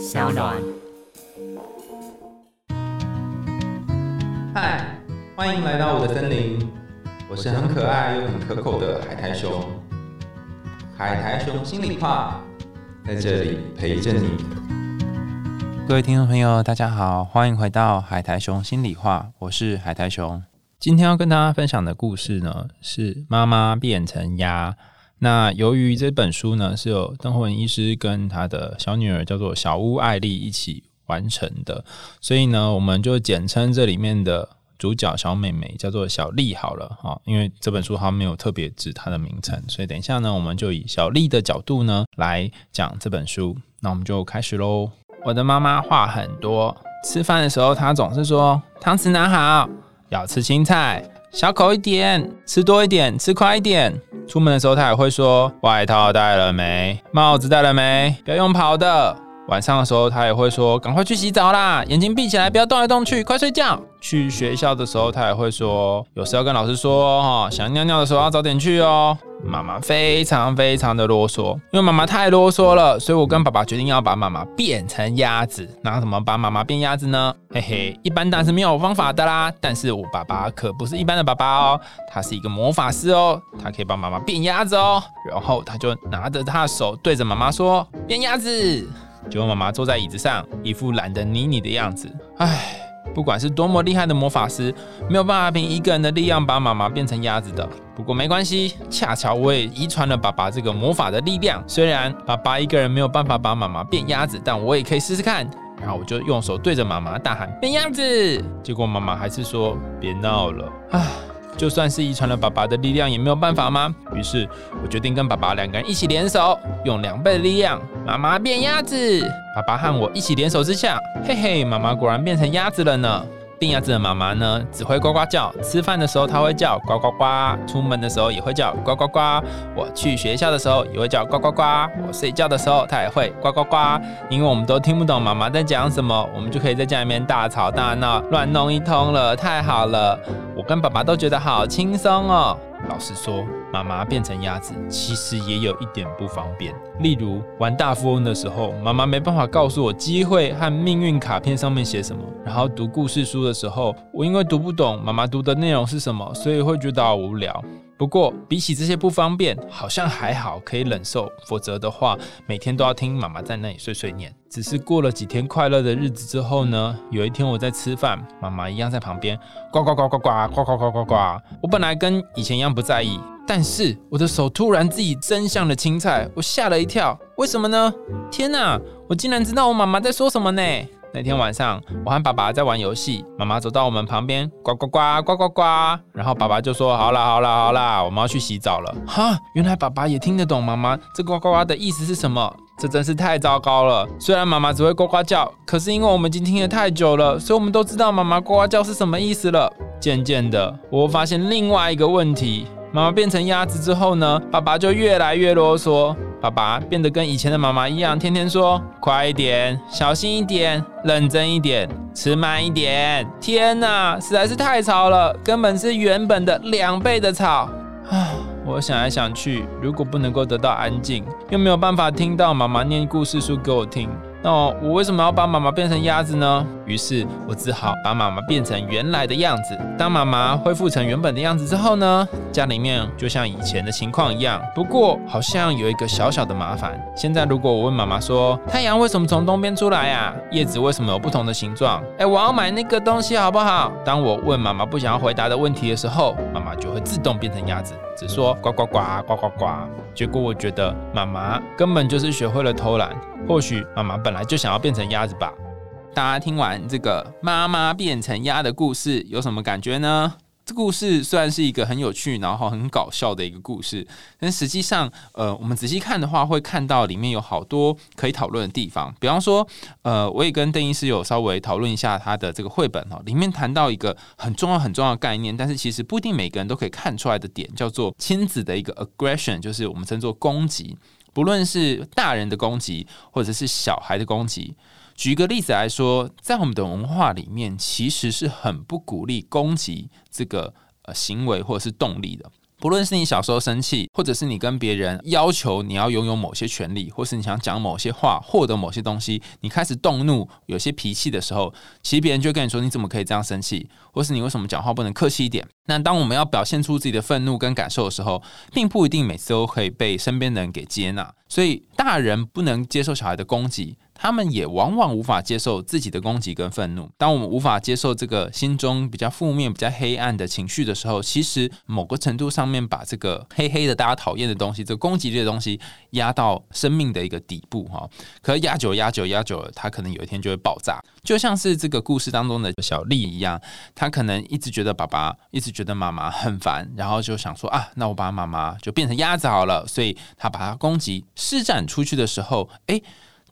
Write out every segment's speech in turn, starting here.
小暖。嗨，欢迎来到我的森林，我是很可爱又很可口的海苔熊。海苔熊心里话，在这里陪着你。各位听众朋友，大家好，欢迎回到海苔熊心里话，我是海苔熊。今天要跟大家分享的故事呢，是妈妈变成鸭。那由于这本书呢是由邓慧文医师跟他的小女儿叫做小屋爱丽一起完成的，所以呢，我们就简称这里面的主角小妹妹叫做小丽好了哈，因为这本书它没有特别指她的名称，所以等一下呢，我们就以小丽的角度呢来讲这本书。那我们就开始喽。我的妈妈话很多，吃饭的时候她总是说汤匙拿好，要吃青菜，小口一点，吃多一点，吃快一点。出门的时候，他也会说：“外套带了没？帽子带了没？不要用跑的。”晚上的时候，他也会说：“赶快去洗澡啦，眼睛闭起来，不要动来动去，快睡觉。”去学校的时候，他也会说：“有事要跟老师说哦，想尿尿的时候要早点去哦。”妈妈非常非常的啰嗦，因为妈妈太啰嗦了，所以我跟爸爸决定要把妈妈变成鸭子。那怎么把妈妈变鸭子呢？嘿嘿，一般当然是没有方法的啦。但是我爸爸可不是一般的爸爸哦，他是一个魔法师哦，他可以帮妈妈变鸭子哦。然后他就拿着他的手对着妈妈说：“变鸭子。”结果妈妈坐在椅子上，一副懒得理你的样子。唉。不管是多么厉害的魔法师，没有办法凭一个人的力量把妈妈变成鸭子的。不过没关系，恰巧我也遗传了爸爸这个魔法的力量。虽然爸爸一个人没有办法把妈妈变鸭子，但我也可以试试看。然后我就用手对着妈妈大喊：“变鸭子！”结果妈妈还是说：“别闹了。”啊。就算是遗传了爸爸的力量，也没有办法吗？于是我决定跟爸爸两个人一起联手，用两倍的力量，妈妈变鸭子。爸爸和我一起联手之下，嘿嘿，妈妈果然变成鸭子了呢。变鸭子的妈妈呢，只会呱呱叫。吃饭的时候，它会叫呱呱呱；出门的时候也会叫呱呱呱。我去学校的时候也会叫呱呱呱。我睡觉的时候，它也会呱呱呱。因为我们都听不懂妈妈在讲什么，我们就可以在家里面大吵大闹，乱弄一通了。太好了，我跟爸爸都觉得好轻松哦。老实说，妈妈变成鸭子，其实也有一点不方便。例如玩大富翁的时候，妈妈没办法告诉我机会和命运卡片上面写什么；然后读故事书的时候，我因为读不懂妈妈读的内容是什么，所以会觉得好无聊。不过，比起这些不方便，好像还好可以忍受。否则的话，每天都要听妈妈在那里碎碎念。只是过了几天快乐的日子之后呢？有一天我在吃饭，妈妈一样在旁边呱呱呱呱呱呱呱呱呱呱。我本来跟以前一样不在意，但是我的手突然自己伸向了青菜，我吓了一跳。为什么呢？天哪！我竟然知道我妈妈在说什么呢？那天晚上，我和爸爸在玩游戏，妈妈走到我们旁边，呱呱呱呱呱呱，然后爸爸就说：“好啦好啦好啦，我们要去洗澡了。”哈，原来爸爸也听得懂妈妈这呱呱呱的意思是什么？这真是太糟糕了。虽然妈妈只会呱呱叫，可是因为我们已经听得太久了，所以我们都知道妈妈呱呱叫是什么意思了。渐渐的，我发现另外一个问题：妈妈变成鸭子之后呢，爸爸就越来越啰嗦。爸爸变得跟以前的妈妈一样，天天说快一点、小心一点、认真一点、吃慢一点。天哪，实在是太吵了，根本是原本的两倍的吵。啊，我想来想去，如果不能够得到安静，又没有办法听到妈妈念故事书给我听。那我为什么要把妈妈变成鸭子呢？于是我只好把妈妈变成原来的样子。当妈妈恢复成原本的样子之后呢，家里面就像以前的情况一样。不过好像有一个小小的麻烦。现在如果我问妈妈说，太阳为什么从东边出来呀？叶子为什么有不同的形状？哎，我要买那个东西好不好？当我问妈妈不想要回答的问题的时候，就会自动变成鸭子，只说呱呱呱呱呱呱。结果我觉得妈妈根本就是学会了偷懒。或许妈妈本来就想要变成鸭子吧。大家听完这个妈妈变成鸭的故事，有什么感觉呢？这故事虽然是一个很有趣，然后很搞笑的一个故事，但实际上，呃，我们仔细看的话，会看到里面有好多可以讨论的地方。比方说，呃，我也跟邓医师有稍微讨论一下他的这个绘本哈，里面谈到一个很重要很重要的概念，但是其实不一定每个人都可以看出来的点，叫做亲子的一个 aggression，就是我们称作攻击。不论是大人的攻击，或者是小孩的攻击，举个例子来说，在我们的文化里面，其实是很不鼓励攻击这个呃行为或者是动力的。不论是你小时候生气，或者是你跟别人要求你要拥有某些权利，或是你想讲某些话，获得某些东西，你开始动怒、有些脾气的时候，其实别人就跟你说：“你怎么可以这样生气？或是你为什么讲话不能客气一点？”那当我们要表现出自己的愤怒跟感受的时候，并不一定每次都可以被身边的人给接纳。所以，大人不能接受小孩的攻击。他们也往往无法接受自己的攻击跟愤怒。当我们无法接受这个心中比较负面、比较黑暗的情绪的时候，其实某个程度上面把这个黑黑的、大家讨厌的东西，这个攻击力的东西压到生命的一个底部哈。可压久、压久、压久了，它可能有一天就会爆炸。就像是这个故事当中的小丽一样，她可能一直觉得爸爸，一直觉得妈妈很烦，然后就想说啊，那我把妈妈就变成鸭子好了。所以她把它攻击施展出去的时候，哎。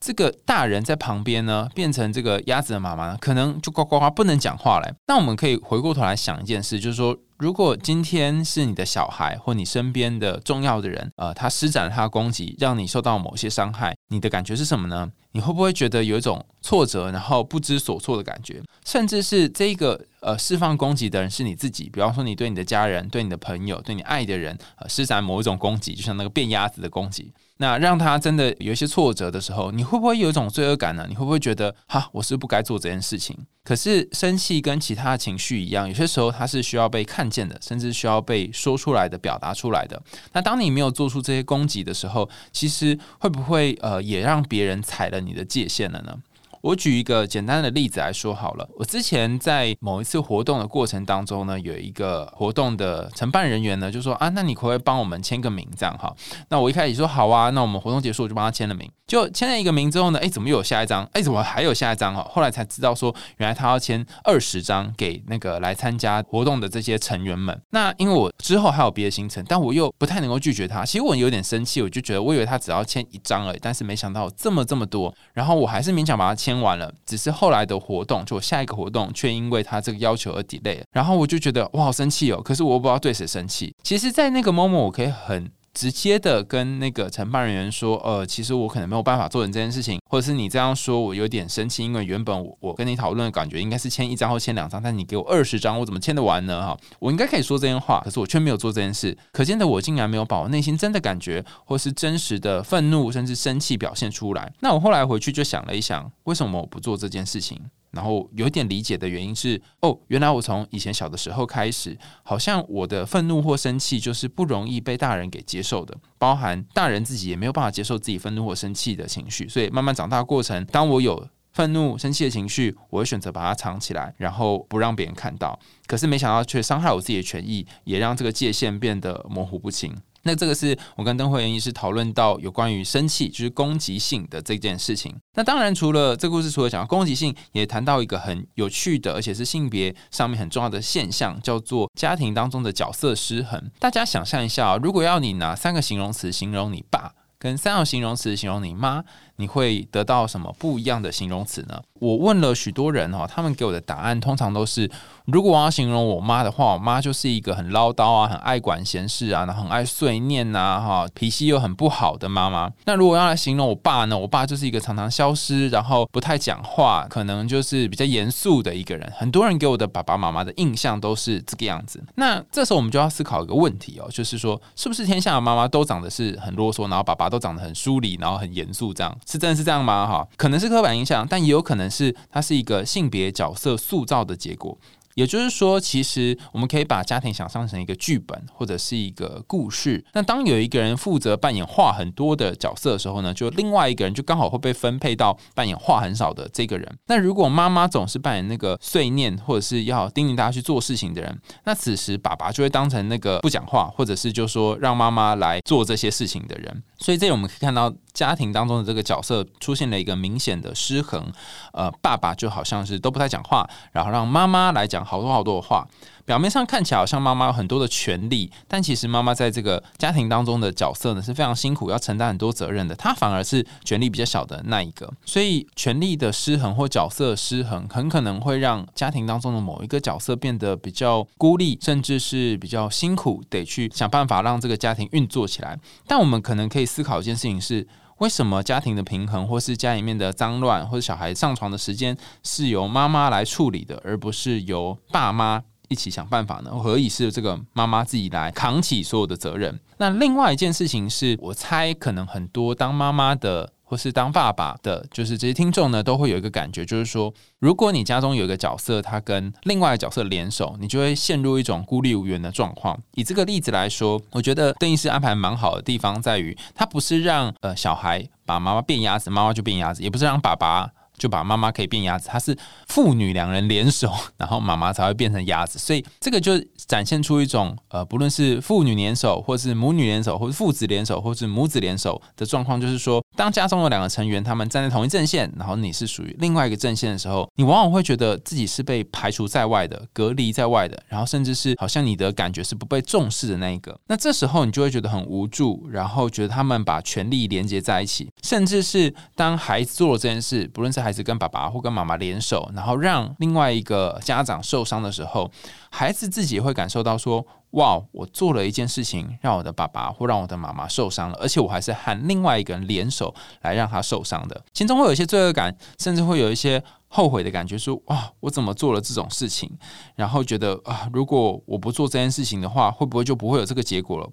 这个大人在旁边呢，变成这个鸭子的妈妈，可能就呱呱呱不能讲话了。那我们可以回过头来想一件事，就是说。如果今天是你的小孩或你身边的重要的人，呃，他施展了他的攻击，让你受到某些伤害，你的感觉是什么呢？你会不会觉得有一种挫折，然后不知所措的感觉？甚至是这个呃释放攻击的人是你自己，比方说你对你的家人、对你的朋友、对你爱的人，呃，施展某一种攻击，就像那个变鸭子的攻击，那让他真的有一些挫折的时候，你会不会有一种罪恶感呢？你会不会觉得哈，我是不该做这件事情？可是生气跟其他的情绪一样，有些时候它是需要被看见的，甚至需要被说出来的、表达出来的。那当你没有做出这些攻击的时候，其实会不会呃也让别人踩了你的界限了呢？我举一个简单的例子来说好了。我之前在某一次活动的过程当中呢，有一个活动的承办人员呢，就说啊，那你可不可以帮我们签个名？这样哈。那我一开始说好啊，那我们活动结束我就帮他签了名。就签了一个名之后呢，哎，怎么又有下一张？哎，怎么还有下一张？哦，后来才知道说，原来他要签二十张给那个来参加活动的这些成员们。那因为我之后还有别的行程，但我又不太能够拒绝他。其实我有点生气，我就觉得我以为他只要签一张而已，但是没想到这么这么多。然后我还是勉强把它签完了，只是后来的活动，就下一个活动却因为他这个要求而 delay。然后我就觉得我好生气哦，可是我不知道对谁生气。其实，在那个 moment，我可以很。直接的跟那个承办人员说，呃，其实我可能没有办法做成这件事情，或者是你这样说，我有点生气，因为原本我我跟你讨论的感觉应该是签一张或签两张，但你给我二十张，我怎么签得完呢？哈，我应该可以说这些话，可是我却没有做这件事，可见的我竟然没有把我内心真的感觉，或是真实的愤怒甚至生气表现出来。那我后来回去就想了一想，为什么我不做这件事情？然后有一点理解的原因是，哦，原来我从以前小的时候开始，好像我的愤怒或生气就是不容易被大人给接受的，包含大人自己也没有办法接受自己愤怒或生气的情绪，所以慢慢长大过程，当我有愤怒、生气的情绪，我会选择把它藏起来，然后不让别人看到。可是没想到却伤害我自己的权益，也让这个界限变得模糊不清。那这个是我跟邓慧妍医师讨论到有关于生气，就是攻击性的这件事情。那当然，除了这故事，除了讲攻击性，也谈到一个很有趣的，而且是性别上面很重要的现象，叫做家庭当中的角色失衡。大家想象一下，如果要你拿三个形容词形容你爸，跟三个形容词形容你妈。你会得到什么不一样的形容词呢？我问了许多人哈，他们给我的答案通常都是：如果我要形容我妈的话，我妈就是一个很唠叨啊，很爱管闲事啊，很爱碎念呐，哈，脾气又很不好的妈妈。那如果要来形容我爸呢？我爸就是一个常常消失，然后不太讲话，可能就是比较严肃的一个人。很多人给我的爸爸妈妈的印象都是这个样子。那这时候我们就要思考一个问题哦，就是说，是不是天下的妈妈都长得是很啰嗦，然后爸爸都长得很疏离，然后很严肃这样？是真的是这样吗？哈，可能是刻板印象，但也有可能是它是一个性别角色塑造的结果。也就是说，其实我们可以把家庭想象成一个剧本或者是一个故事。那当有一个人负责扮演话很多的角色的时候呢，就另外一个人就刚好会被分配到扮演话很少的这个人。那如果妈妈总是扮演那个碎念或者是要叮咛大家去做事情的人，那此时爸爸就会当成那个不讲话，或者是就说让妈妈来做这些事情的人。所以这里我们可以看到家庭当中的这个角色出现了一个明显的失衡。呃，爸爸就好像是都不太讲话，然后让妈妈来讲。好多好多的话，表面上看起来好像妈妈有很多的权利，但其实妈妈在这个家庭当中的角色呢是非常辛苦，要承担很多责任的。她反而是权力比较小的那一个，所以权力的失衡或角色失衡，很可能会让家庭当中的某一个角色变得比较孤立，甚至是比较辛苦，得去想办法让这个家庭运作起来。但我们可能可以思考一件事情是。为什么家庭的平衡，或是家里面的脏乱，或者小孩上床的时间，是由妈妈来处理的，而不是由爸妈一起想办法呢？何以是这个妈妈自己来扛起所有的责任？那另外一件事情是，我猜可能很多当妈妈的。或是当爸爸的，就是这些听众呢，都会有一个感觉，就是说，如果你家中有一个角色，他跟另外一个角色联手，你就会陷入一种孤立无援的状况。以这个例子来说，我觉得邓医师安排蛮好的地方在于，他不是让呃小孩把妈妈变鸭子，妈妈就变鸭子，也不是让爸爸。就把妈妈可以变鸭子，她是父女两人联手，然后妈妈才会变成鸭子，所以这个就展现出一种呃，不论是父女联手，或是母女联手，或是父子联手，或是母子联手的状况，就是说，当家中有两个成员，他们站在同一阵线，然后你是属于另外一个阵线的时候，你往往会觉得自己是被排除在外的，隔离在外的，然后甚至是好像你的感觉是不被重视的那一个，那这时候你就会觉得很无助，然后觉得他们把权力连接在一起，甚至是当孩子做了这件事，不论是孩子跟爸爸或跟妈妈联手，然后让另外一个家长受伤的时候，孩子自己会感受到说：“哇，我做了一件事情，让我的爸爸或让我的妈妈受伤了，而且我还是和另外一个人联手来让他受伤的。”心中会有一些罪恶感，甚至会有一些后悔的感觉，说：“哇，我怎么做了这种事情？”然后觉得啊，如果我不做这件事情的话，会不会就不会有这个结果了？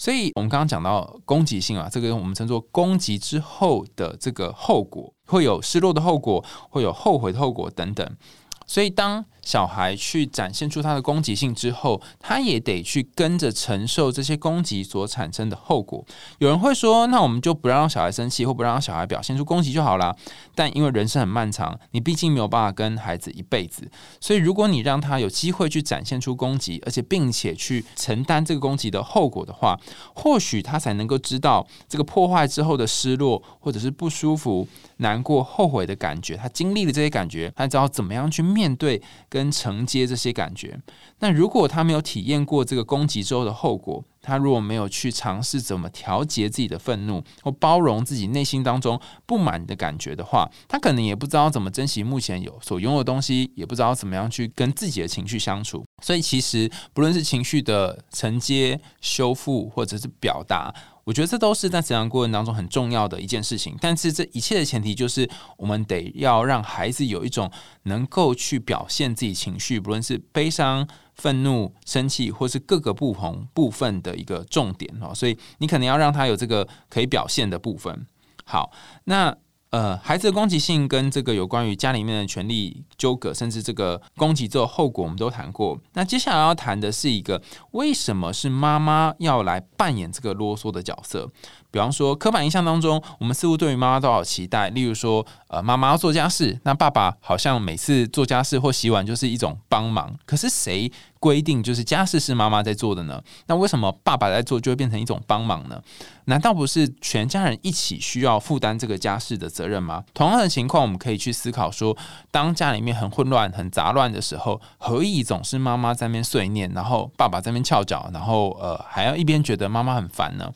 所以，我们刚刚讲到攻击性啊，这个我们称作攻击之后的这个后果，会有失落的后果，会有后悔的后果等等。所以，当小孩去展现出他的攻击性之后，他也得去跟着承受这些攻击所产生的后果。有人会说：“那我们就不让小孩生气，或不让小孩表现出攻击就好了。”但因为人生很漫长，你毕竟没有办法跟孩子一辈子，所以如果你让他有机会去展现出攻击，而且并且去承担这个攻击的后果的话，或许他才能够知道这个破坏之后的失落，或者是不舒服、难过、后悔的感觉。他经历了这些感觉，他知道怎么样去面对。跟承接这些感觉，那如果他没有体验过这个攻击之后的后果，他如果没有去尝试怎么调节自己的愤怒或包容自己内心当中不满的感觉的话，他可能也不知道怎么珍惜目前有所拥有的东西，也不知道怎么样去跟自己的情绪相处。所以，其实不论是情绪的承接、修复，或者是表达。我觉得这都是在成长过程当中很重要的一件事情，但是这一切的前提就是我们得要让孩子有一种能够去表现自己情绪，不论是悲伤、愤怒、生气，或是各个不同部分的一个重点哦。所以你可能要让他有这个可以表现的部分。好，那。呃，孩子的攻击性跟这个有关于家里面的权利纠葛，甚至这个攻击之后后果，我们都谈过。那接下来要谈的是一个，为什么是妈妈要来扮演这个啰嗦的角色？比方说，刻板印象当中，我们似乎对于妈妈都好期待。例如说，呃，妈妈要做家事，那爸爸好像每次做家事或洗碗就是一种帮忙。可是谁规定就是家事是妈妈在做的呢？那为什么爸爸在做就会变成一种帮忙呢？难道不是全家人一起需要负担这个家事的责任吗？同样的情况，我们可以去思考说，当家里面很混乱、很杂乱的时候，何以总是妈妈在那边碎念，然后爸爸在那边翘脚，然后呃还要一边觉得妈妈很烦呢？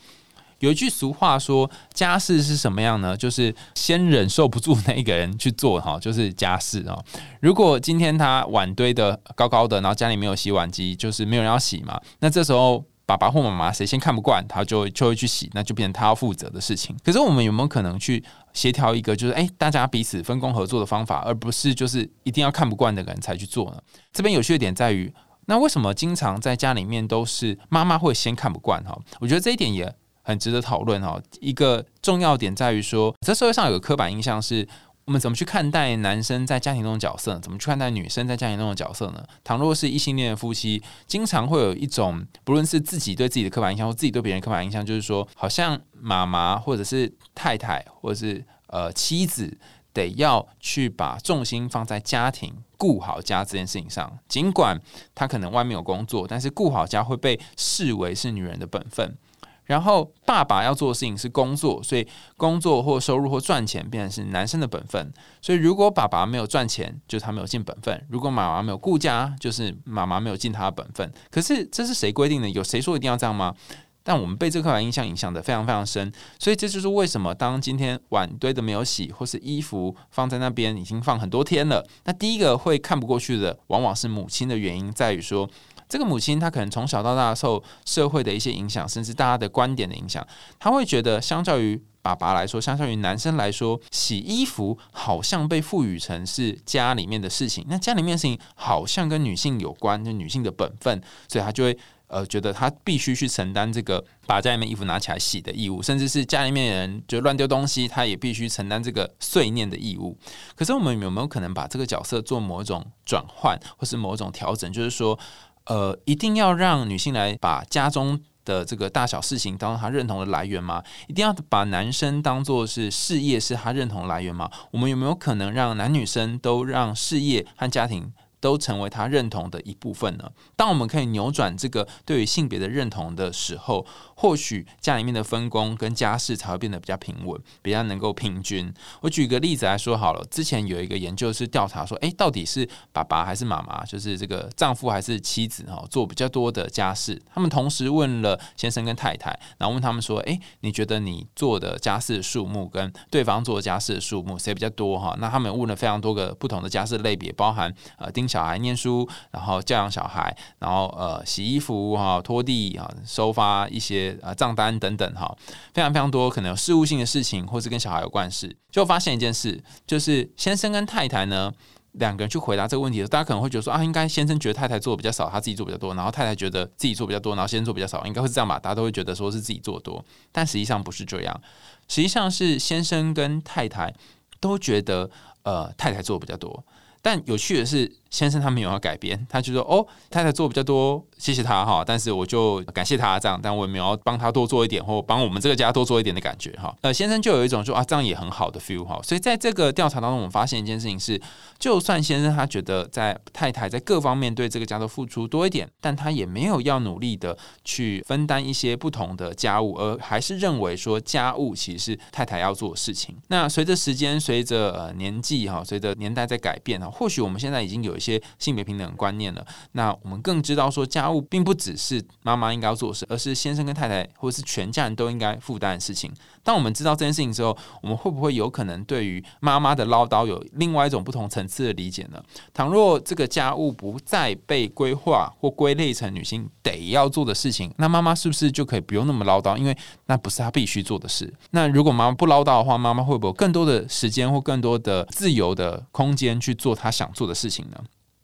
有一句俗话说，家事是什么样呢？就是先忍受不住那一个人去做哈，就是家事哦。如果今天他碗堆的高高的，然后家里没有洗碗机，就是没有人要洗嘛，那这时候爸爸或妈妈谁先看不惯，他就就会去洗，那就变成他要负责的事情。可是我们有没有可能去协调一个，就是哎，大家彼此分工合作的方法，而不是就是一定要看不惯的人才去做呢？这边有趣的点在于，那为什么经常在家里面都是妈妈会先看不惯哈？我觉得这一点也。很值得讨论哈。一个重要点在于说，在社会上有个刻板印象，是我们怎么去看待男生在家庭中的角色，怎么去看待女生在家庭中的角色呢？倘若是异性恋的夫妻，经常会有一种，不论是自己对自己的刻板印象，或自己对别人刻板印象，就是说，好像妈妈或者是太太，或者是呃妻子，得要去把重心放在家庭，顾好家这件事情上。尽管他可能外面有工作，但是顾好家会被视为是女人的本分。然后爸爸要做的事情是工作，所以工作或收入或赚钱变成是男生的本分。所以如果爸爸没有赚钱，就是他没有尽本分；如果妈妈没有顾家，就是妈妈没有尽她的本分。可是这是谁规定的？有谁说一定要这样吗？但我们被这个刻板印象影响的非常非常深，所以这就是为什么当今天碗堆的没有洗，或是衣服放在那边已经放很多天了，那第一个会看不过去的，往往是母亲的原因在于说。这个母亲，她可能从小到大受社会的一些影响，甚至大家的观点的影响，她会觉得，相较于爸爸来说，相较于男生来说，洗衣服好像被赋予成是家里面的事情。那家里面的事情好像跟女性有关，就女性的本分，所以他就会呃觉得他必须去承担这个把家里面衣服拿起来洗的义务，甚至是家里面人就乱丢东西，他也必须承担这个碎念的义务。可是我们有没有可能把这个角色做某种转换，或是某种调整？就是说，呃，一定要让女性来把家中。的这个大小事情当她认同的来源吗？一定要把男生当做是事业是她认同的来源吗？我们有没有可能让男女生都让事业和家庭？都成为他认同的一部分呢。当我们可以扭转这个对于性别的认同的时候，或许家里面的分工跟家事才会变得比较平稳，比较能够平均。我举个例子来说好了，之前有一个研究是调查说，诶，到底是爸爸还是妈妈，就是这个丈夫还是妻子哈，做比较多的家事。他们同时问了先生跟太太，然后问他们说，诶，你觉得你做的家事数目跟对方做的家事数目谁比较多哈？那他们问了非常多个不同的家事类别，包含呃盯。小孩念书，然后教养小孩，然后呃洗衣服哈、拖地啊、收发一些呃账单等等哈，非常非常多可能有事务性的事情，或是跟小孩有关事，就发现一件事，就是先生跟太太呢两个人去回答这个问题的时候，大家可能会觉得说啊，应该先生觉得太太做的比较少，他自己做比较多，然后太太觉得自己做比较多，然后先生做比较少，应该会这样吧？大家都会觉得说是自己做的多，但实际上不是这样，实际上是先生跟太太都觉得呃太太做的比较多，但有趣的是。先生他没有要改变，他就说：“哦，太太做比较多，谢谢他哈。但是我就感谢他这样，但我也没有帮他多做一点，或帮我们这个家多做一点的感觉哈。”呃，先生就有一种说：“啊，这样也很好的 feel 哈。”所以在这个调查当中，我们发现一件事情是，就算先生他觉得在太太在各方面对这个家的付出多一点，但他也没有要努力的去分担一些不同的家务，而还是认为说家务其实是太太要做的事情。那随着时间，随着呃年纪哈，随着年代在改变哈，或许我们现在已经有一些性别平等观念了，那我们更知道说家务并不只是妈妈应该要做的事，而是先生跟太太或者是全家人都应该负担的事情。当我们知道这件事情之后，我们会不会有可能对于妈妈的唠叨有另外一种不同层次的理解呢？倘若这个家务不再被规划或归类成女性得要做的事情，那妈妈是不是就可以不用那么唠叨？因为那不是她必须做的事。那如果妈妈不唠叨的话，妈妈会不会有更多的时间或更多的自由的空间去做她想做的事情呢？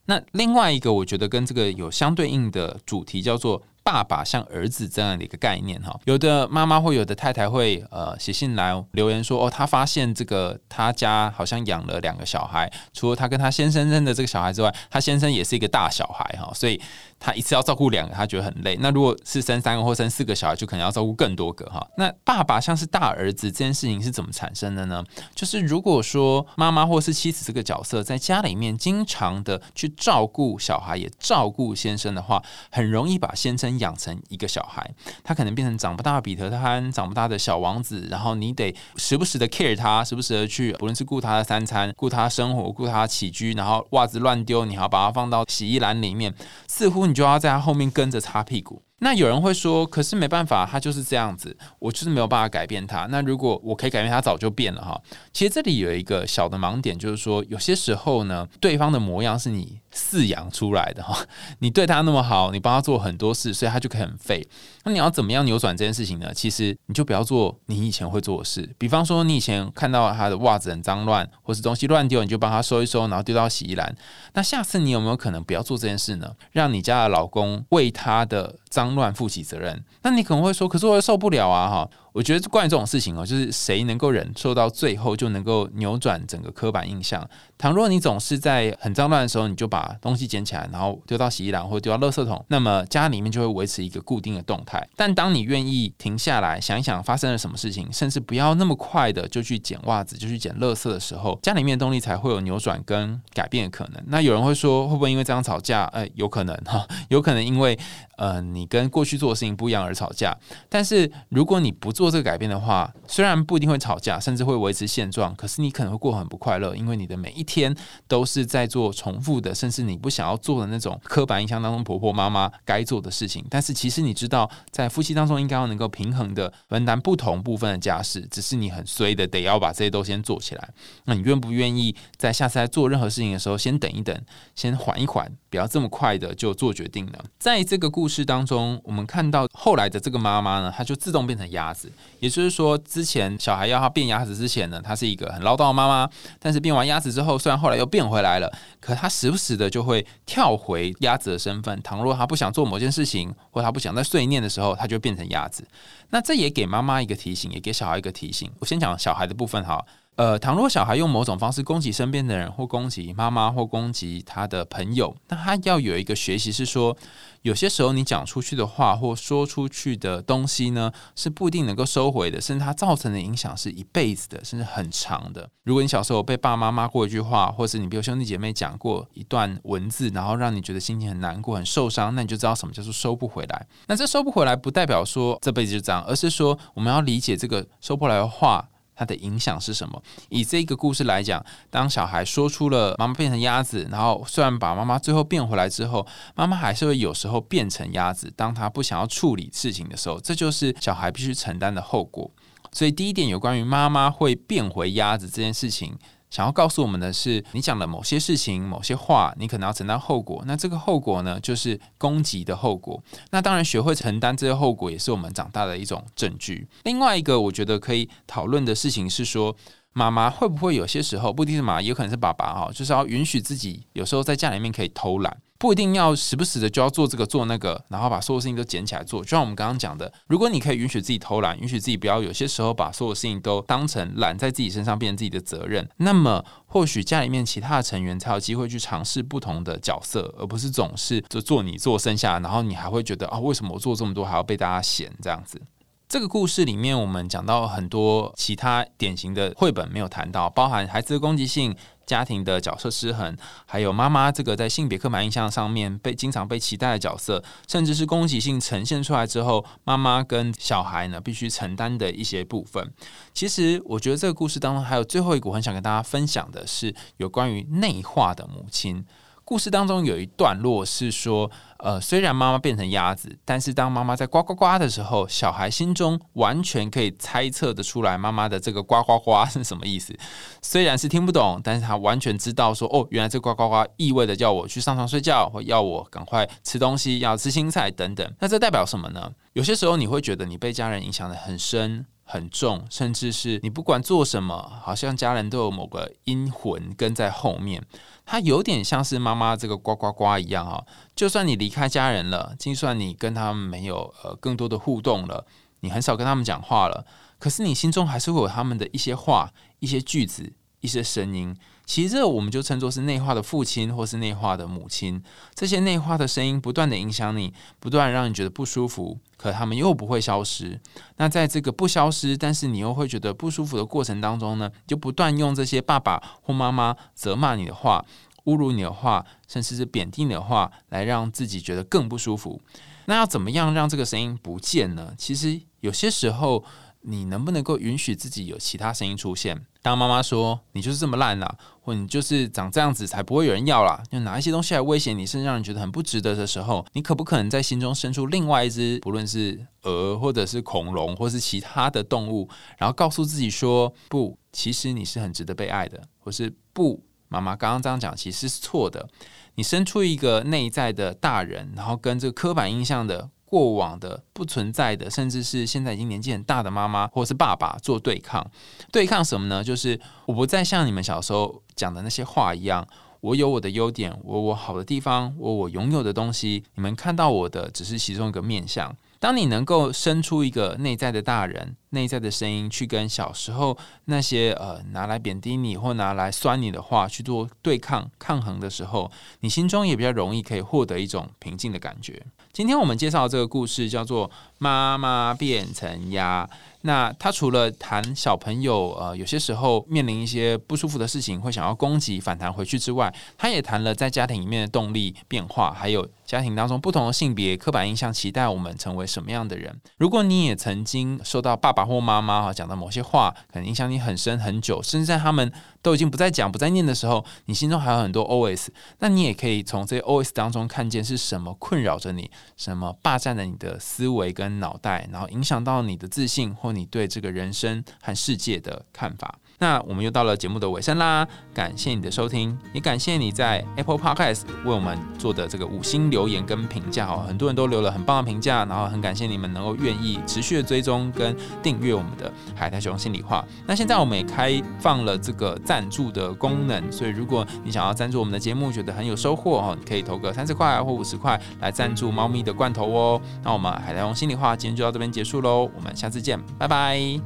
那另外一个，我觉得跟这个有相对应的主题叫做“爸爸像儿子”这样的一个概念哈。有的妈妈或有的太太会呃写信来留言说，哦，她发现这个她家好像养了两个小孩，除了她跟她先生生的这个小孩之外，她先生也是一个大小孩哈，所以。他一次要照顾两个，他觉得很累。那如果是生三个或生四个小孩，就可能要照顾更多个哈。那爸爸像是大儿子这件事情是怎么产生的呢？就是如果说妈妈或是妻子这个角色在家里面经常的去照顾小孩，也照顾先生的话，很容易把先生养成一个小孩。他可能变成长不大彼得潘，长不大的小王子。然后你得时不时的 care 他，时不时的去，不论是顾他的三餐，顾他生活，顾他起居，然后袜子乱丢，你还要把它放到洗衣篮里面，似乎。你就要在他后面跟着擦屁股。那有人会说，可是没办法，他就是这样子，我就是没有办法改变他。那如果我可以改变他，早就变了哈。其实这里有一个小的盲点，就是说有些时候呢，对方的模样是你饲养出来的哈。你对他那么好，你帮他做很多事，所以他就可以很废。那你要怎么样扭转这件事情呢？其实你就不要做你以前会做的事。比方说，你以前看到他的袜子很脏乱，或是东西乱丢，你就帮他收一收，然后丢到洗衣篮。那下次你有没有可能不要做这件事呢？让你家的老公为他的脏乱负起责任？那你可能会说，可是我又受不了啊！哈。我觉得关于这种事情哦，就是谁能够忍受到最后，就能够扭转整个刻板印象。倘若你总是在很脏乱的时候，你就把东西捡起来，然后丢到洗衣篮或丢到垃圾桶，那么家里面就会维持一个固定的动态。但当你愿意停下来想一想发生了什么事情，甚至不要那么快的就去捡袜子、就去捡垃圾的时候，家里面的动力才会有扭转跟改变的可能。那有人会说，会不会因为这样吵架？哎，有可能哈，有可能因为呃你跟过去做的事情不一样而吵架。但是如果你不做，做这个改变的话，虽然不一定会吵架，甚至会维持现状，可是你可能会过很不快乐，因为你的每一天都是在做重复的，甚至你不想要做的那种刻板印象当中婆婆妈妈该做的事情。但是其实你知道，在夫妻当中应该要能够平衡的分担不同部分的家事，只是你很衰的得要把这些都先做起来。那你愿不愿意在下次在做任何事情的时候，先等一等，先缓一缓，不要这么快的就做决定呢？在这个故事当中，我们看到后来的这个妈妈呢，她就自动变成鸭子。也就是说，之前小孩要他变鸭子之前呢，他是一个很唠叨的妈妈，但是变完鸭子之后，虽然后来又变回来了，可他时不时的就会跳回鸭子的身份。倘若他不想做某件事情，或他不想在碎念的时候，他就变成鸭子。那这也给妈妈一个提醒，也给小孩一个提醒。我先讲小孩的部分哈。呃，倘若小孩用某种方式攻击身边的人，或攻击妈妈，或攻击他的朋友，那他要有一个学习是说，有些时候你讲出去的话，或说出去的东西呢，是不一定能够收回的，甚至它造成的影响是一辈子的，甚至很长的。如果你小时候被爸妈骂过一句话，或是你被兄弟姐妹讲过一段文字，然后让你觉得心情很难过、很受伤，那你就知道什么叫做收不回来。那这收不回来，不代表说这辈子就这样，而是说我们要理解这个收不来的话。它的影响是什么？以这个故事来讲，当小孩说出了妈妈变成鸭子，然后虽然把妈妈最后变回来之后，妈妈还是会有时候变成鸭子。当他不想要处理事情的时候，这就是小孩必须承担的后果。所以第一点有关于妈妈会变回鸭子这件事情。想要告诉我们的是，你讲的某些事情、某些话，你可能要承担后果。那这个后果呢，就是攻击的后果。那当然，学会承担这些后果，也是我们长大的一种证据。另外一个，我觉得可以讨论的事情是说。妈妈会不会有些时候，不一定是妈妈，有可能是爸爸哈，就是要允许自己有时候在家里面可以偷懒，不一定要时不时的就要做这个做那个，然后把所有事情都捡起来做。就像我们刚刚讲的，如果你可以允许自己偷懒，允许自己不要有些时候把所有事情都当成揽在自己身上，变成自己的责任，那么或许家里面其他的成员才有机会去尝试不同的角色，而不是总是就做你做剩下，然后你还会觉得啊，为什么我做这么多还要被大家嫌这样子？这个故事里面，我们讲到很多其他典型的绘本没有谈到，包含孩子的攻击性、家庭的角色失衡，还有妈妈这个在性别刻板印象上面被经常被期待的角色，甚至是攻击性呈现出来之后，妈妈跟小孩呢必须承担的一些部分。其实，我觉得这个故事当中还有最后一个，很想跟大家分享的是有关于内化的母亲。故事当中有一段落是说，呃，虽然妈妈变成鸭子，但是当妈妈在呱呱呱的时候，小孩心中完全可以猜测的出来妈妈的这个呱呱呱是什么意思。虽然是听不懂，但是他完全知道说，哦，原来这呱呱呱意味着叫我去上床睡觉，或要我赶快吃东西，要吃青菜等等。那这代表什么呢？有些时候你会觉得你被家人影响的很深。很重，甚至是你不管做什么，好像家人都有某个阴魂跟在后面。它有点像是妈妈这个呱呱呱一样啊。就算你离开家人了，就算你跟他们没有呃更多的互动了，你很少跟他们讲话了，可是你心中还是会有他们的一些话、一些句子、一些声音。其实这我们就称作是内化的父亲，或是内化的母亲。这些内化的声音不断的影响你，不断让你觉得不舒服，可他们又不会消失。那在这个不消失，但是你又会觉得不舒服的过程当中呢，就不断用这些爸爸或妈妈责骂你的话、侮辱你的话，甚至是贬低你的话，来让自己觉得更不舒服。那要怎么样让这个声音不见呢？其实有些时候。你能不能够允许自己有其他声音出现？当妈妈说你就是这么烂啦，或你就是长这样子才不会有人要啦，就拿一些东西来威胁你，甚至让人觉得很不值得的时候，你可不可能在心中生出另外一只，不论是鹅，或者是恐龙，或是其他的动物，然后告诉自己说不，其实你是很值得被爱的，或是不，妈妈刚刚这样讲其实是错的。你生出一个内在的大人，然后跟这个刻板印象的。过往的不存在的，甚至是现在已经年纪很大的妈妈或是爸爸做对抗，对抗什么呢？就是我不再像你们小时候讲的那些话一样，我有我的优点，我我好的地方，我我拥有的东西，你们看到我的只是其中一个面相。当你能够生出一个内在的大人、内在的声音，去跟小时候那些呃拿来贬低你或拿来酸你的话去做对抗、抗衡的时候，你心中也比较容易可以获得一种平静的感觉。今天我们介绍这个故事叫做《妈妈变成鸭》。那他除了谈小朋友呃有些时候面临一些不舒服的事情，会想要攻击反弹回去之外，他也谈了在家庭里面的动力变化，还有。家庭当中不同的性别刻板印象期待我们成为什么样的人？如果你也曾经受到爸爸或妈妈哈讲的某些话，可能影响你很深很久，甚至在他们都已经不再讲、不再念的时候，你心中还有很多 OS，那你也可以从这些 OS 当中看见是什么困扰着你，什么霸占了你的思维跟脑袋，然后影响到你的自信或你对这个人生和世界的看法。那我们又到了节目的尾声啦，感谢你的收听，也感谢你在 Apple Podcast 为我们做的这个五星留言跟评价哦，很多人都留了很棒的评价，然后很感谢你们能够愿意持续的追踪跟订阅我们的海苔熊心里话。那现在我们也开放了这个赞助的功能，所以如果你想要赞助我们的节目，觉得很有收获哦，你可以投个三十块或五十块来赞助猫咪的罐头哦。那我们海苔熊心里话今天就到这边结束喽，我们下次见，拜拜。